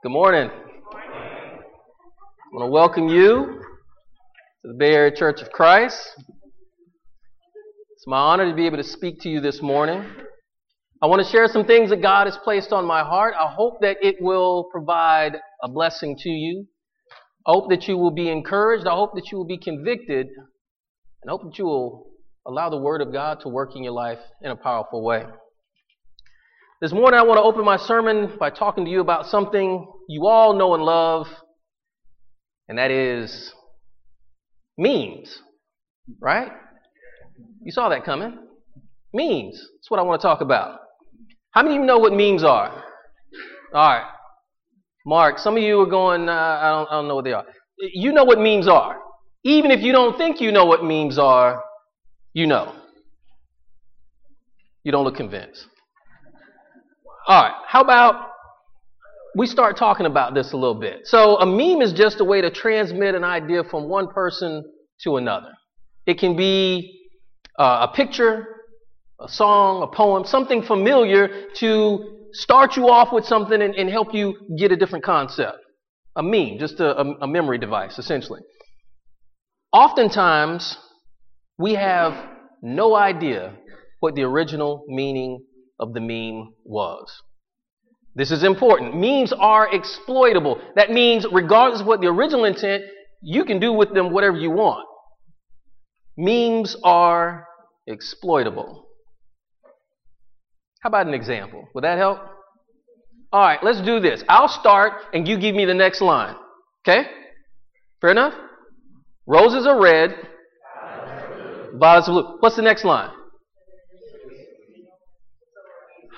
Good morning. I want to welcome you to the Bay Area Church of Christ. It's my honor to be able to speak to you this morning. I want to share some things that God has placed on my heart. I hope that it will provide a blessing to you. I hope that you will be encouraged. I hope that you will be convicted. And I hope that you will allow the Word of God to work in your life in a powerful way. This morning, I want to open my sermon by talking to you about something you all know and love, and that is memes, right? You saw that coming. Memes. That's what I want to talk about. How many of you know what memes are? All right. Mark, some of you are going, uh, I, don't, I don't know what they are. You know what memes are. Even if you don't think you know what memes are, you know. You don't look convinced. All right, how about we start talking about this a little bit? So, a meme is just a way to transmit an idea from one person to another. It can be uh, a picture, a song, a poem, something familiar to start you off with something and, and help you get a different concept. A meme, just a, a, a memory device, essentially. Oftentimes, we have no idea what the original meaning of the meme was. This is important. Memes are exploitable. That means, regardless of what the original intent, you can do with them whatever you want. Memes are exploitable. How about an example? Would that help? All right, let's do this. I'll start and you give me the next line. Okay? Fair enough? Roses are red, violets are blue. What's the next line?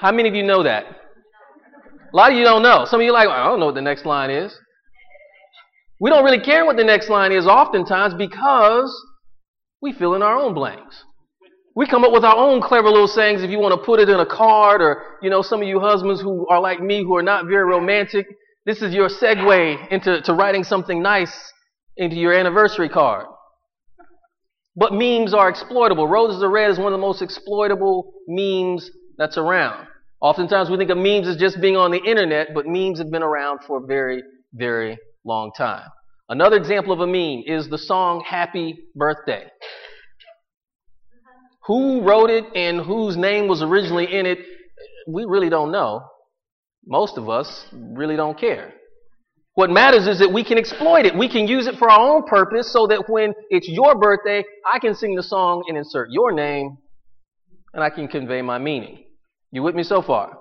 How many of you know that? A lot of you don't know. Some of you like, I don't know what the next line is. We don't really care what the next line is oftentimes because we fill in our own blanks. We come up with our own clever little sayings if you want to put it in a card or, you know, some of you husbands who are like me who are not very romantic, this is your segue into to writing something nice into your anniversary card. But memes are exploitable. Roses are red is one of the most exploitable memes that's around. Oftentimes we think of memes as just being on the internet, but memes have been around for a very, very long time. Another example of a meme is the song Happy Birthday. Who wrote it and whose name was originally in it, we really don't know. Most of us really don't care. What matters is that we can exploit it. We can use it for our own purpose so that when it's your birthday, I can sing the song and insert your name and I can convey my meaning. You with me so far?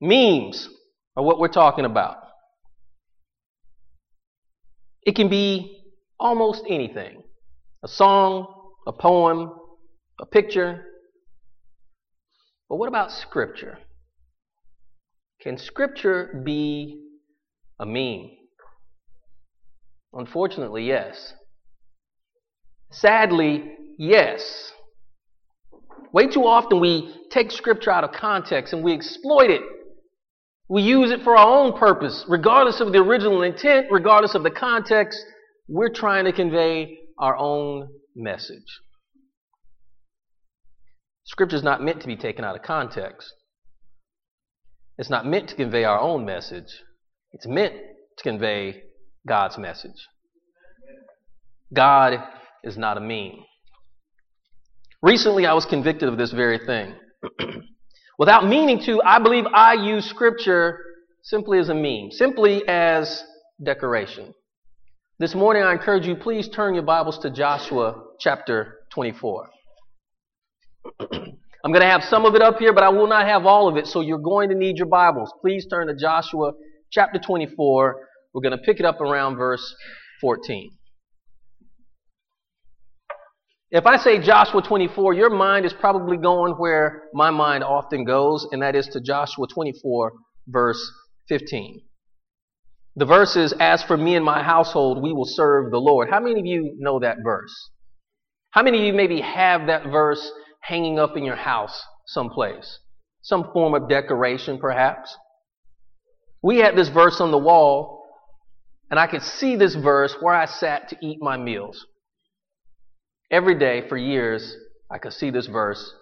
Memes are what we're talking about. It can be almost anything a song, a poem, a picture. But what about Scripture? Can Scripture be a meme? Unfortunately, yes. Sadly, yes. Way too often we take scripture out of context and we exploit it. We use it for our own purpose, regardless of the original intent, regardless of the context. We're trying to convey our own message. Scripture is not meant to be taken out of context. It's not meant to convey our own message. It's meant to convey God's message. God is not a meme. Recently, I was convicted of this very thing. Without meaning to, I believe I use Scripture simply as a meme, simply as decoration. This morning, I encourage you, please turn your Bibles to Joshua chapter 24. I'm going to have some of it up here, but I will not have all of it, so you're going to need your Bibles. Please turn to Joshua chapter 24. We're going to pick it up around verse 14. If I say Joshua 24, your mind is probably going where my mind often goes, and that is to Joshua 24, verse 15. The verse is, As for me and my household, we will serve the Lord. How many of you know that verse? How many of you maybe have that verse hanging up in your house someplace? Some form of decoration, perhaps? We had this verse on the wall, and I could see this verse where I sat to eat my meals. Every day for years, I could see this verse.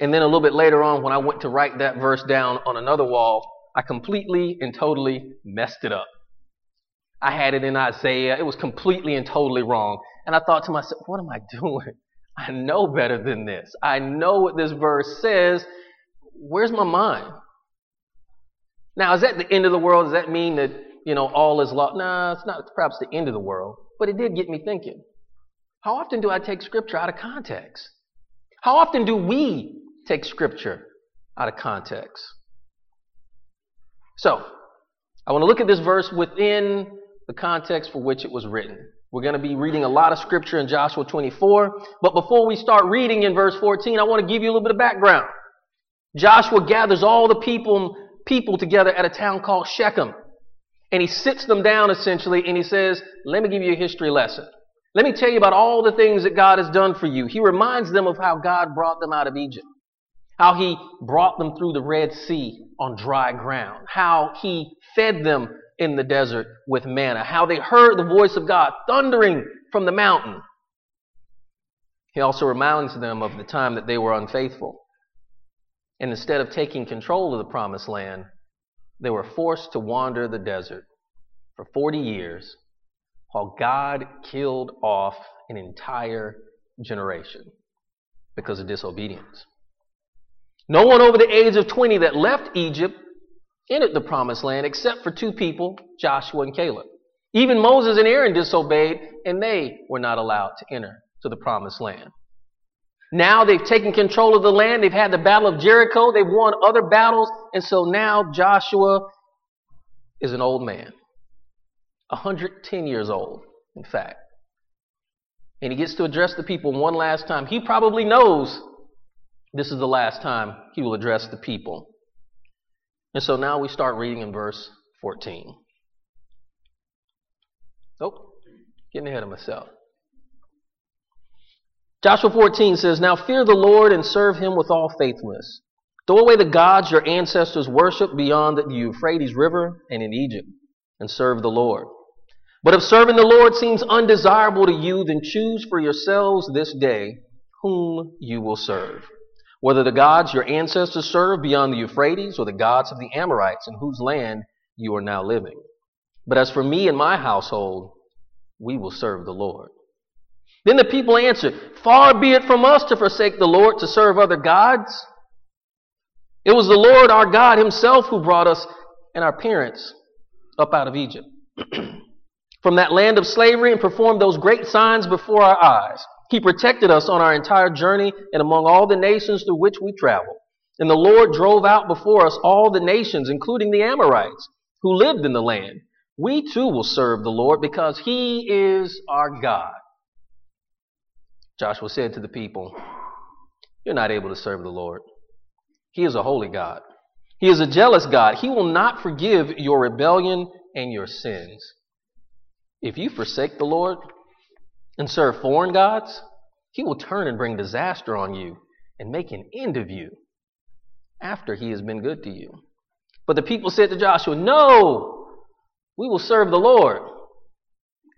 And then a little bit later on, when I went to write that verse down on another wall, I completely and totally messed it up. I had it in Isaiah. It was completely and totally wrong. And I thought to myself, what am I doing? I know better than this. I know what this verse says. Where's my mind? Now, is that the end of the world? Does that mean that, you know, all is lost? Nah, it's not perhaps the end of the world. But it did get me thinking. How often do I take scripture out of context? How often do we take scripture out of context? So, I want to look at this verse within the context for which it was written. We're going to be reading a lot of scripture in Joshua 24. But before we start reading in verse 14, I want to give you a little bit of background. Joshua gathers all the people, people together at a town called Shechem. And he sits them down essentially and he says, Let me give you a history lesson. Let me tell you about all the things that God has done for you. He reminds them of how God brought them out of Egypt how he brought them through the Red Sea on dry ground, how he fed them in the desert with manna, how they heard the voice of God thundering from the mountain. He also reminds them of the time that they were unfaithful. And instead of taking control of the promised land, they were forced to wander the desert for 40 years while God killed off an entire generation because of disobedience. No one over the age of 20 that left Egypt entered the promised land except for two people, Joshua and Caleb. Even Moses and Aaron disobeyed, and they were not allowed to enter to the promised land. Now they've taken control of the land. They've had the battle of Jericho. They've won other battles. And so now Joshua is an old man, 110 years old, in fact. And he gets to address the people one last time. He probably knows this is the last time he will address the people. And so now we start reading in verse 14. Oh, getting ahead of myself. Joshua 14 says, Now fear the Lord and serve him with all faithfulness. Throw away the gods your ancestors worshiped beyond the Euphrates River and in Egypt, and serve the Lord. But if serving the Lord seems undesirable to you, then choose for yourselves this day whom you will serve whether the gods your ancestors served beyond the Euphrates or the gods of the Amorites in whose land you are now living. But as for me and my household, we will serve the Lord. Then the people answered, Far be it from us to forsake the Lord to serve other gods. It was the Lord our God Himself who brought us and our parents up out of Egypt from that land of slavery and performed those great signs before our eyes. He protected us on our entire journey and among all the nations through which we traveled. And the Lord drove out before us all the nations, including the Amorites, who lived in the land. We too will serve the Lord because he is our God. Joshua said to the people, You're not able to serve the Lord. He is a holy God. He is a jealous God. He will not forgive your rebellion and your sins. If you forsake the Lord, and serve foreign gods, he will turn and bring disaster on you and make an end of you after he has been good to you. But the people said to Joshua, No, we will serve the Lord.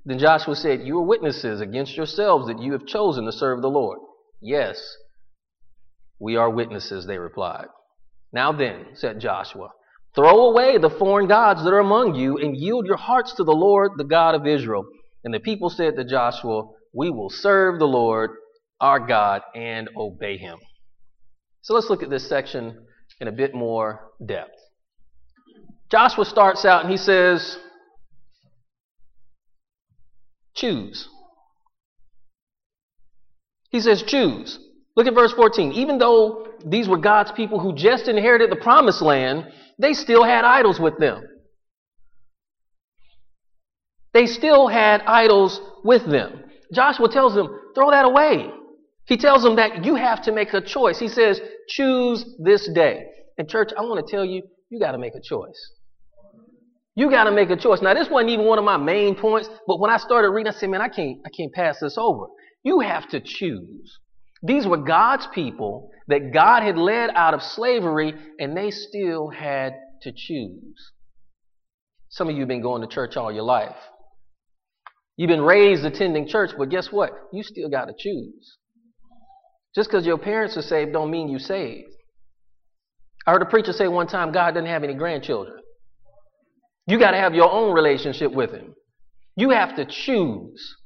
Then Joshua said, You are witnesses against yourselves that you have chosen to serve the Lord. Yes, we are witnesses, they replied. Now then, said Joshua, throw away the foreign gods that are among you and yield your hearts to the Lord, the God of Israel. And the people said to Joshua, We will serve the Lord our God and obey him. So let's look at this section in a bit more depth. Joshua starts out and he says, Choose. He says, Choose. Look at verse 14. Even though these were God's people who just inherited the promised land, they still had idols with them they still had idols with them. Joshua tells them, throw that away. He tells them that you have to make a choice. He says, choose this day. And church, I want to tell you, you got to make a choice. You got to make a choice. Now, this wasn't even one of my main points, but when I started reading, I said, man, I can't, I can't pass this over. You have to choose. These were God's people that God had led out of slavery, and they still had to choose. Some of you have been going to church all your life. You've been raised attending church, but guess what? You still got to choose. Just because your parents are saved don't mean you saved. I heard a preacher say one time God doesn't have any grandchildren. You got to have your own relationship with Him. You have to choose.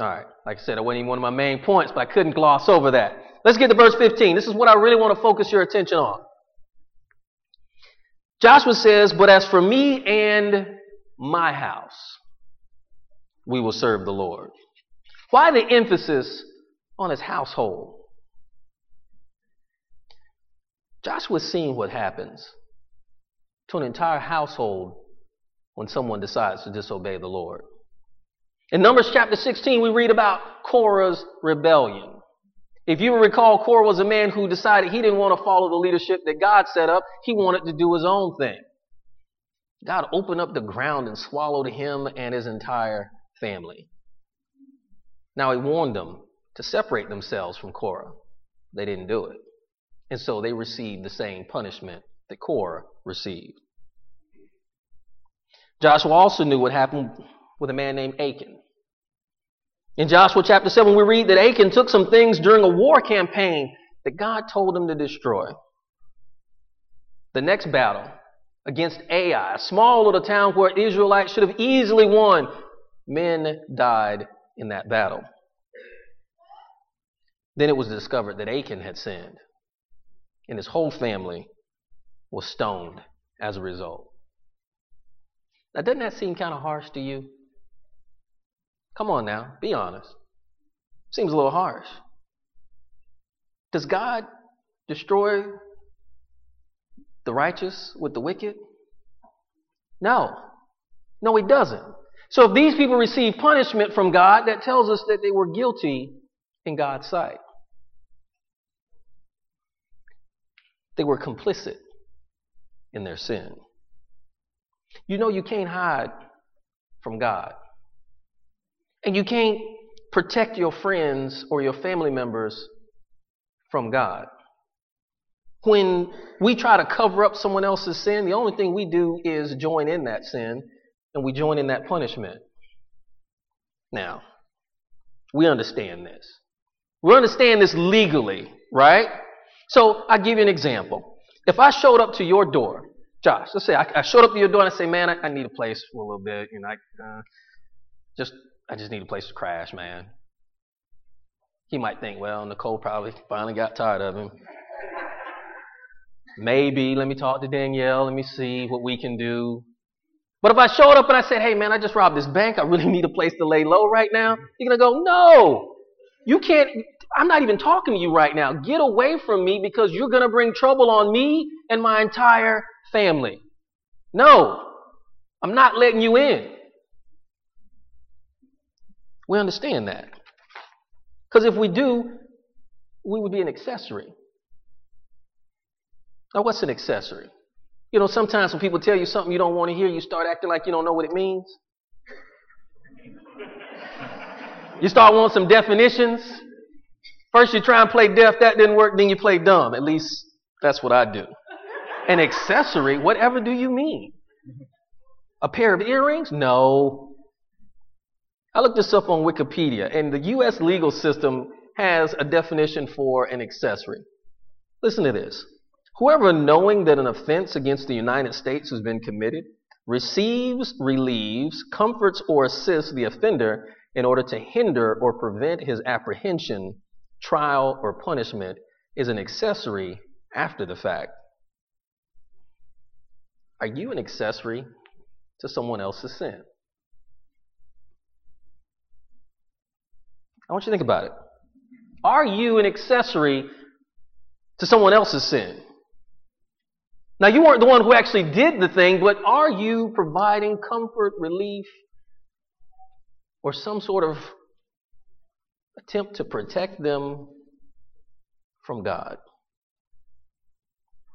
All right, like I said, that wasn't even one of my main points, but I couldn't gloss over that. Let's get to verse 15. This is what I really want to focus your attention on. Joshua says, But as for me and my house, we will serve the Lord. Why the emphasis on his household? Joshua's seen what happens to an entire household when someone decides to disobey the Lord. In Numbers chapter 16, we read about Korah's rebellion. If you recall, Korah was a man who decided he didn't want to follow the leadership that God set up. He wanted to do his own thing. God opened up the ground and swallowed him and his entire family. Now, he warned them to separate themselves from Korah. They didn't do it. And so they received the same punishment that Korah received. Joshua also knew what happened with a man named Achan. In Joshua chapter 7, we read that Achan took some things during a war campaign that God told him to destroy. The next battle against Ai, a small little town where Israelites should have easily won, men died in that battle. Then it was discovered that Achan had sinned, and his whole family was stoned as a result. Now, doesn't that seem kind of harsh to you? Come on now, be honest. Seems a little harsh. Does God destroy the righteous with the wicked? No. No, He doesn't. So if these people receive punishment from God, that tells us that they were guilty in God's sight. They were complicit in their sin. You know you can't hide from God. And you can't protect your friends or your family members from God. When we try to cover up someone else's sin, the only thing we do is join in that sin and we join in that punishment. Now, we understand this. We understand this legally, right? So I'll give you an example. If I showed up to your door, Josh, let's say I, I showed up to your door and I say, man, I, I, need a place for a little bit. You know, I, uh, just I just need a place to crash, man. He might think, well, Nicole probably finally got tired of him. Maybe let me talk to Danielle. Let me see what we can do. But if I showed up and I said, hey, man, I just robbed this bank. I really need a place to lay low right now. You're going to go, no, you can't. I'm not even talking to you right now. Get away from me because you're going to bring trouble on me and my entire family. No, I'm not letting you in. We understand that. Because if we do, we would be an accessory. Now, what's an accessory? You know, sometimes when people tell you something you don't want to hear, you start acting like you don't know what it means. You start wanting some definitions. First, you try and play deaf, that didn't work, then you play dumb. At least that's what I do. An accessory, whatever do you mean? A pair of earrings? No. I looked this up on Wikipedia, and the U.S. legal system has a definition for an accessory. Listen to this. Whoever knowing that an offense against the United States has been committed receives, relieves, comforts, or assists the offender in order to hinder or prevent his apprehension, trial, or punishment is an accessory after the fact. Are you an accessory to someone else's sin? I want you to think about it. Are you an accessory to someone else's sin? Now, you weren't the one who actually did the thing, but are you providing comfort, relief, or some sort of attempt to protect them from God?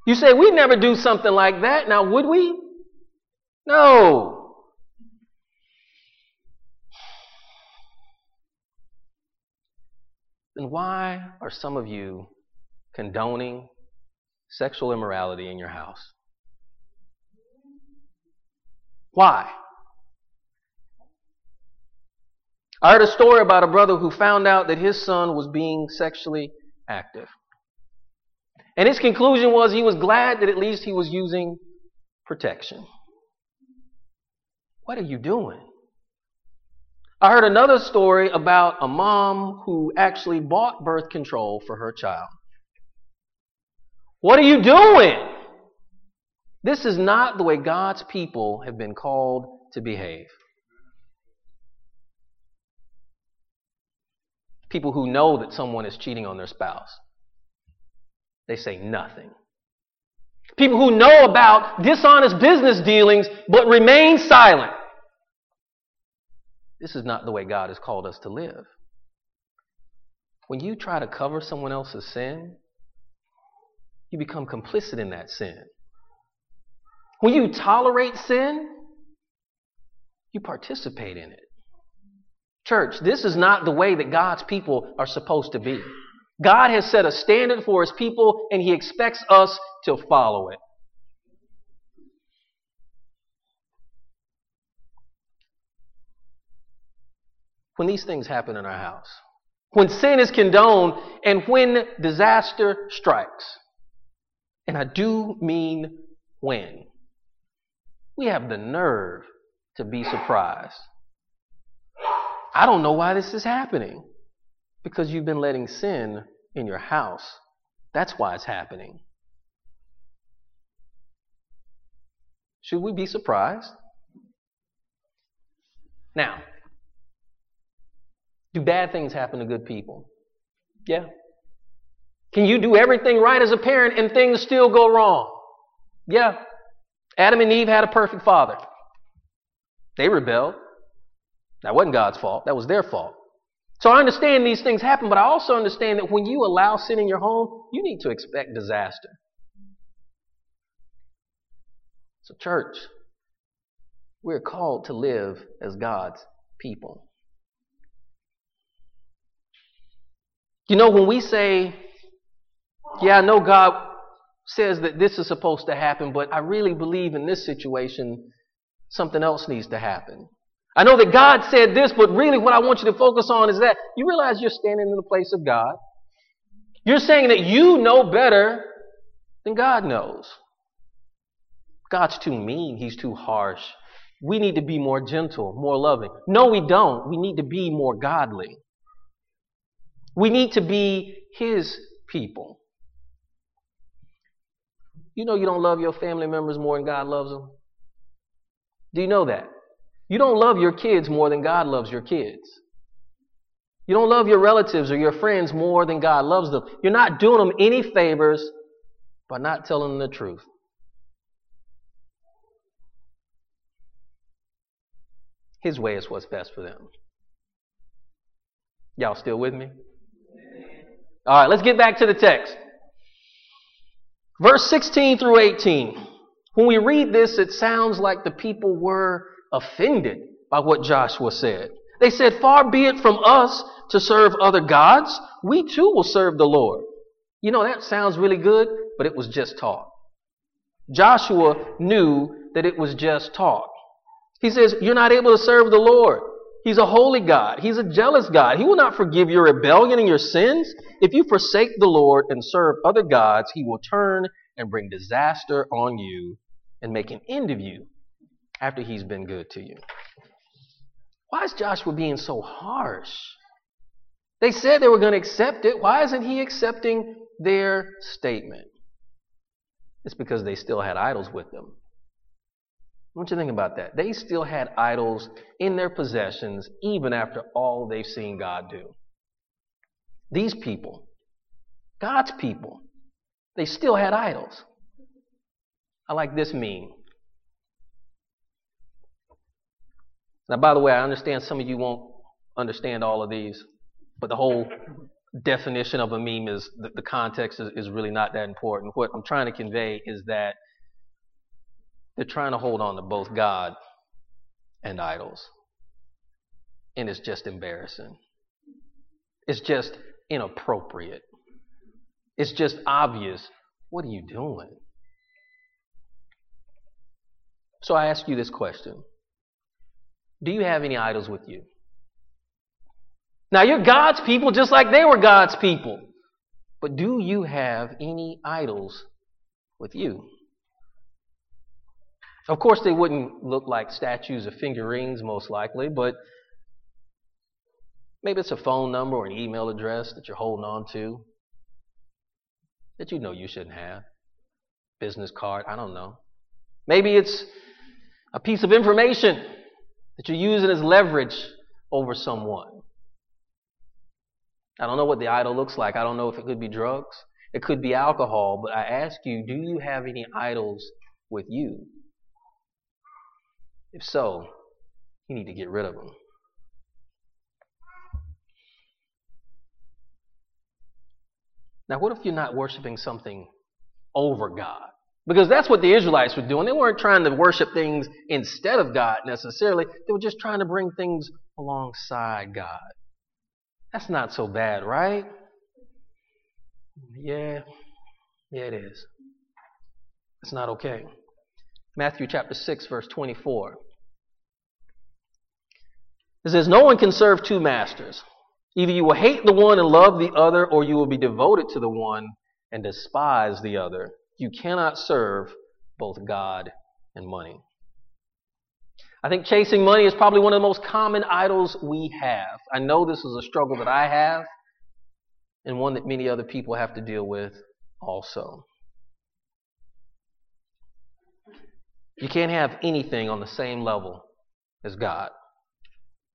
You say, we'd never do something like that. Now, would we? No. Then why are some of you condoning sexual immorality in your house? Why? I heard a story about a brother who found out that his son was being sexually active. And his conclusion was he was glad that at least he was using protection. What are you doing? I heard another story about a mom who actually bought birth control for her child. What are you doing? This is not the way God's people have been called to behave. People who know that someone is cheating on their spouse, they say nothing. People who know about dishonest business dealings but remain silent. This is not the way God has called us to live. When you try to cover someone else's sin, you become complicit in that sin. When you tolerate sin, you participate in it. Church, this is not the way that God's people are supposed to be. God has set a standard for his people, and he expects us to follow it. When these things happen in our house, when sin is condoned, and when disaster strikes, and I do mean when, we have the nerve to be surprised. I don't know why this is happening. Because you've been letting sin in your house. That's why it's happening. Should we be surprised? Now, do bad things happen to good people? Yeah. Can you do everything right as a parent and things still go wrong? Yeah. Adam and Eve had a perfect father. They rebelled. That wasn't God's fault, that was their fault. So I understand these things happen, but I also understand that when you allow sin in your home, you need to expect disaster. So, church, we're called to live as God's people. You know, when we say, yeah, I know God says that this is supposed to happen, but I really believe in this situation, something else needs to happen. I know that God said this, but really what I want you to focus on is that you realize you're standing in the place of God. You're saying that you know better than God knows. God's too mean. He's too harsh. We need to be more gentle, more loving. No, we don't. We need to be more godly. We need to be His people. You know you don't love your family members more than God loves them? Do you know that? You don't love your kids more than God loves your kids. You don't love your relatives or your friends more than God loves them. You're not doing them any favors by not telling them the truth. His way is what's best for them. Y'all still with me? All right, let's get back to the text. Verse 16 through 18. When we read this, it sounds like the people were offended by what Joshua said. They said, Far be it from us to serve other gods. We too will serve the Lord. You know, that sounds really good, but it was just talk. Joshua knew that it was just talk. He says, You're not able to serve the Lord. He's a holy God. He's a jealous God. He will not forgive your rebellion and your sins. If you forsake the Lord and serve other gods, He will turn and bring disaster on you and make an end of you after he's been good to you. Why is Joshua being so harsh? They said they were going to accept it. Why isn't he accepting their statement? It's because they still had idols with them. What you think about that? They still had idols in their possessions even after all they've seen God do. These people, God's people, they still had idols. I like this meme. Now, by the way, I understand some of you won't understand all of these, but the whole definition of a meme is the, the context is, is really not that important. What I'm trying to convey is that they're trying to hold on to both God and idols. And it's just embarrassing. It's just inappropriate. It's just obvious. What are you doing? So I ask you this question do you have any idols with you? Now, you're God's people just like they were God's people. But do you have any idols with you? Of course, they wouldn't look like statues of figurines, most likely, but maybe it's a phone number or an email address that you're holding on to that you know you shouldn't have. Business card, I don't know. Maybe it's a piece of information that you're using as leverage over someone. I don't know what the idol looks like. I don't know if it could be drugs, it could be alcohol, but I ask you, do you have any idols with you? If so, you need to get rid of them. Now, what if you're not worshiping something over God? Because that's what the Israelites were doing. They weren't trying to worship things instead of God necessarily, they were just trying to bring things alongside God. That's not so bad, right? Yeah, yeah, it is. It's not okay. Matthew chapter 6, verse 24. It says, No one can serve two masters. Either you will hate the one and love the other, or you will be devoted to the one and despise the other. You cannot serve both God and money. I think chasing money is probably one of the most common idols we have. I know this is a struggle that I have, and one that many other people have to deal with also. You can't have anything on the same level as God.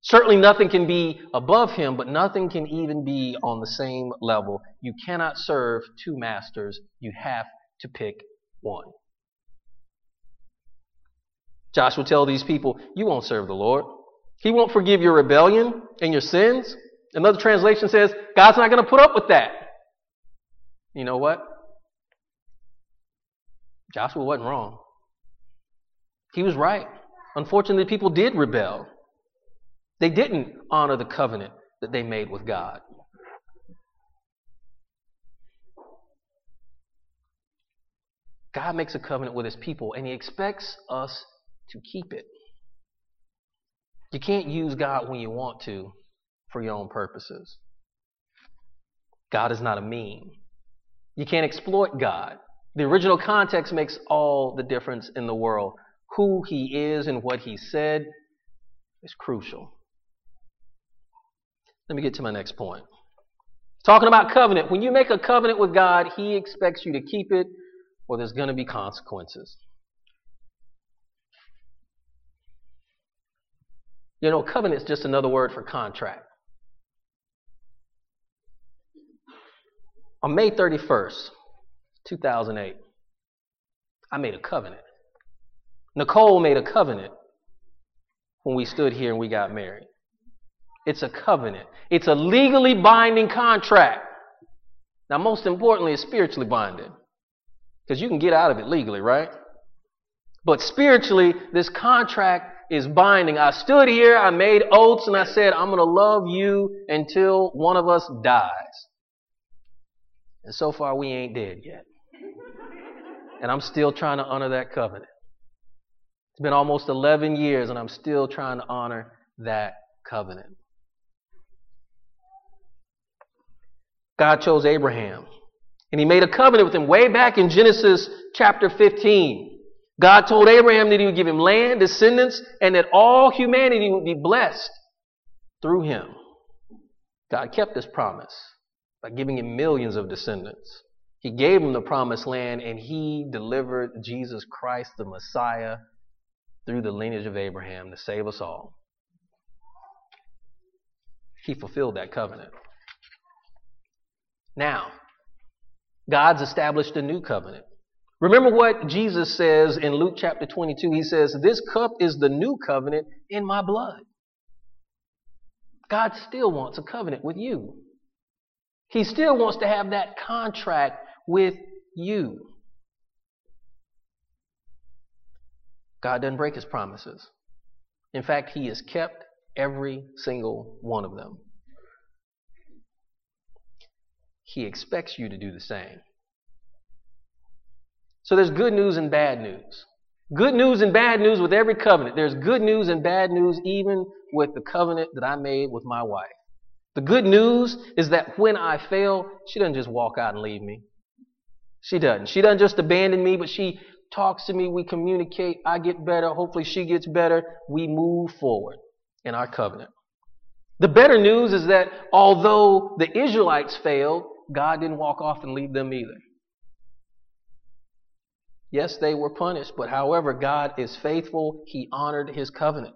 Certainly nothing can be above him, but nothing can even be on the same level. You cannot serve two masters. You have to pick one. Joshua tell these people, you won't serve the Lord. He won't forgive your rebellion and your sins. Another translation says, God's not going to put up with that. You know what? Joshua wasn't wrong. He was right. Unfortunately, people did rebel. They didn't honor the covenant that they made with God. God makes a covenant with his people and he expects us to keep it. You can't use God when you want to for your own purposes. God is not a meme. You can't exploit God. The original context makes all the difference in the world. Who he is and what he said is crucial. Let me get to my next point. Talking about covenant. When you make a covenant with God, He expects you to keep it, or there's going to be consequences. You know, covenant is just another word for contract. On May 31st, 2008, I made a covenant. Nicole made a covenant when we stood here and we got married. It's a covenant. It's a legally binding contract. Now, most importantly, it's spiritually binding. Because you can get out of it legally, right? But spiritually, this contract is binding. I stood here, I made oaths, and I said, I'm going to love you until one of us dies. And so far, we ain't dead yet. And I'm still trying to honor that covenant. It's been almost 11 years, and I'm still trying to honor that covenant. God chose Abraham. And he made a covenant with him way back in Genesis chapter 15. God told Abraham that he would give him land, descendants, and that all humanity would be blessed through him. God kept this promise by giving him millions of descendants. He gave him the promised land and he delivered Jesus Christ, the Messiah, through the lineage of Abraham to save us all. He fulfilled that covenant. Now, God's established a new covenant. Remember what Jesus says in Luke chapter 22. He says, This cup is the new covenant in my blood. God still wants a covenant with you. He still wants to have that contract with you. God doesn't break his promises. In fact, he has kept every single one of them. He expects you to do the same. So there's good news and bad news. Good news and bad news with every covenant. There's good news and bad news even with the covenant that I made with my wife. The good news is that when I fail, she doesn't just walk out and leave me. She doesn't. She doesn't just abandon me, but she talks to me. We communicate. I get better. Hopefully, she gets better. We move forward in our covenant. The better news is that although the Israelites failed, God didn't walk off and leave them either. Yes, they were punished, but however, God is faithful. He honored his covenant.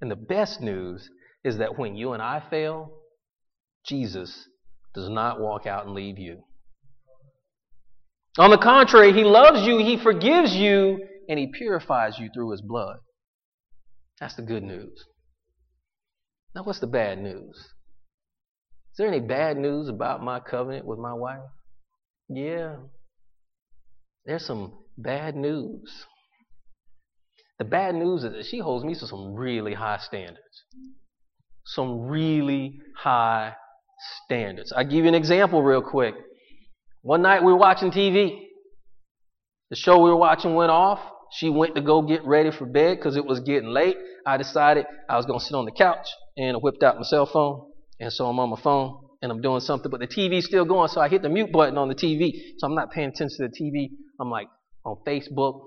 And the best news is that when you and I fail, Jesus does not walk out and leave you. On the contrary, he loves you, he forgives you, and he purifies you through his blood. That's the good news. Now, what's the bad news? Is there any bad news about my covenant with my wife? Yeah. There's some bad news. The bad news is that she holds me to some really high standards. Some really high standards. I'll give you an example real quick. One night we were watching TV. The show we were watching went off. She went to go get ready for bed because it was getting late. I decided I was going to sit on the couch and I whipped out my cell phone. And so I'm on my phone and I'm doing something, but the TV's still going. So I hit the mute button on the TV. So I'm not paying attention to the TV. I'm like on Facebook,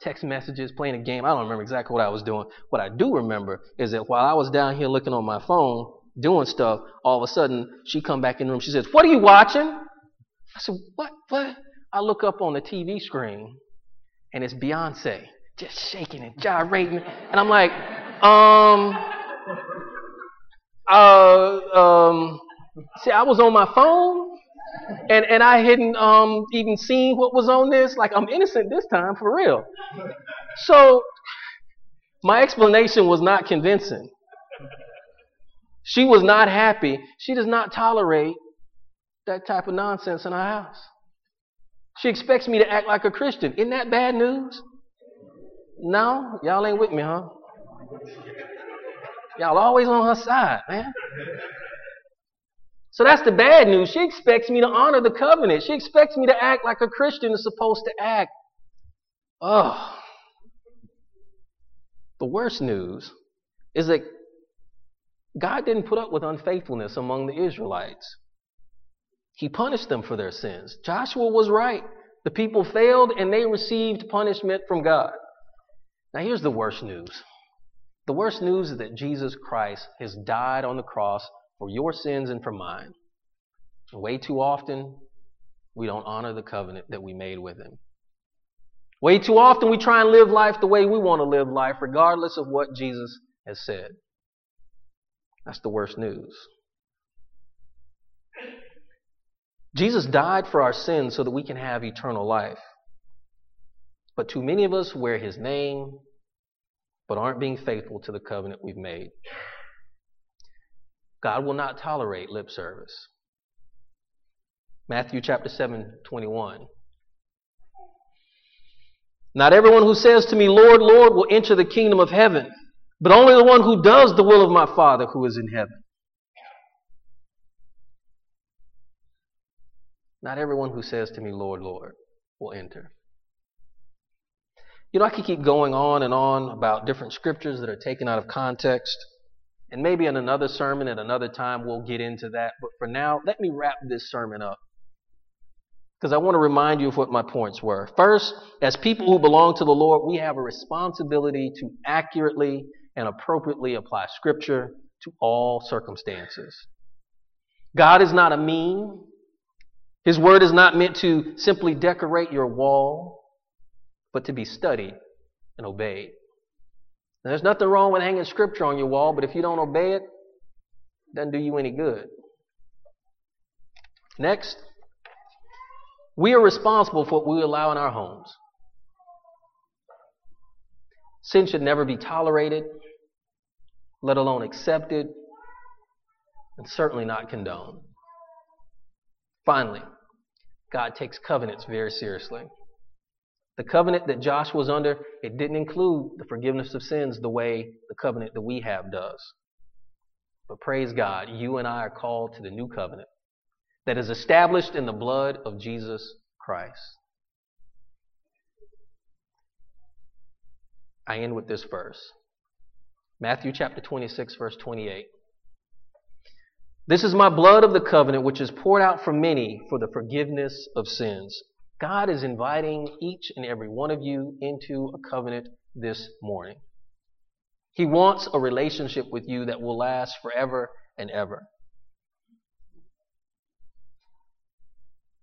text messages, playing a game. I don't remember exactly what I was doing. What I do remember is that while I was down here looking on my phone, doing stuff, all of a sudden she come back in the room. She says, "What are you watching?" I said, "What? What?" I look up on the TV screen, and it's Beyonce just shaking and gyrating, and I'm like, um, uh, um. See, I was on my phone, and and I hadn't um even seen what was on this. Like I'm innocent this time, for real. So my explanation was not convincing. She was not happy. She does not tolerate that type of nonsense in our house. She expects me to act like a Christian. Isn't that bad news? No? Y'all ain't with me, huh? Y'all always on her side, man. So that's the bad news. She expects me to honor the covenant. She expects me to act like a Christian is supposed to act. Oh. The worst news is that God didn't put up with unfaithfulness among the Israelites. He punished them for their sins. Joshua was right. The people failed and they received punishment from God. Now, here's the worst news the worst news is that Jesus Christ has died on the cross for your sins and for mine. Way too often, we don't honor the covenant that we made with Him. Way too often, we try and live life the way we want to live life, regardless of what Jesus has said. That's the worst news. Jesus died for our sins so that we can have eternal life. But too many of us wear his name, but aren't being faithful to the covenant we've made. God will not tolerate lip service. Matthew chapter 7, 21. Not everyone who says to me, Lord, Lord, will enter the kingdom of heaven, but only the one who does the will of my Father who is in heaven. Not everyone who says to me, Lord, Lord, will enter. You know, I could keep going on and on about different scriptures that are taken out of context. And maybe in another sermon at another time we'll get into that. But for now, let me wrap this sermon up. Because I want to remind you of what my points were. First, as people who belong to the Lord, we have a responsibility to accurately and appropriately apply Scripture to all circumstances. God is not a meme. His word is not meant to simply decorate your wall, but to be studied and obeyed. Now, there's nothing wrong with hanging scripture on your wall, but if you don't obey it, it doesn't do you any good. Next, we are responsible for what we allow in our homes. Sin should never be tolerated, let alone accepted, and certainly not condoned. Finally, God takes covenants very seriously. The covenant that Joshua was under, it didn't include the forgiveness of sins the way the covenant that we have does. But praise God, you and I are called to the new covenant that is established in the blood of Jesus Christ. I end with this verse Matthew chapter 26, verse 28. This is my blood of the covenant, which is poured out for many for the forgiveness of sins. God is inviting each and every one of you into a covenant this morning. He wants a relationship with you that will last forever and ever.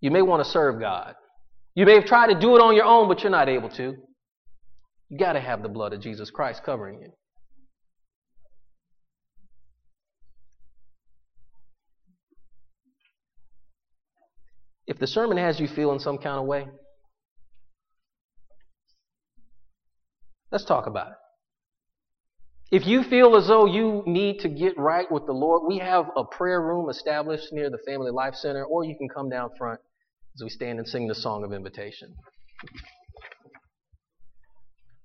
You may want to serve God. You may have tried to do it on your own, but you're not able to. You got to have the blood of Jesus Christ covering you. If the sermon has you feeling some kind of way, let's talk about it. If you feel as though you need to get right with the Lord, we have a prayer room established near the Family Life Center, or you can come down front as we stand and sing the song of invitation.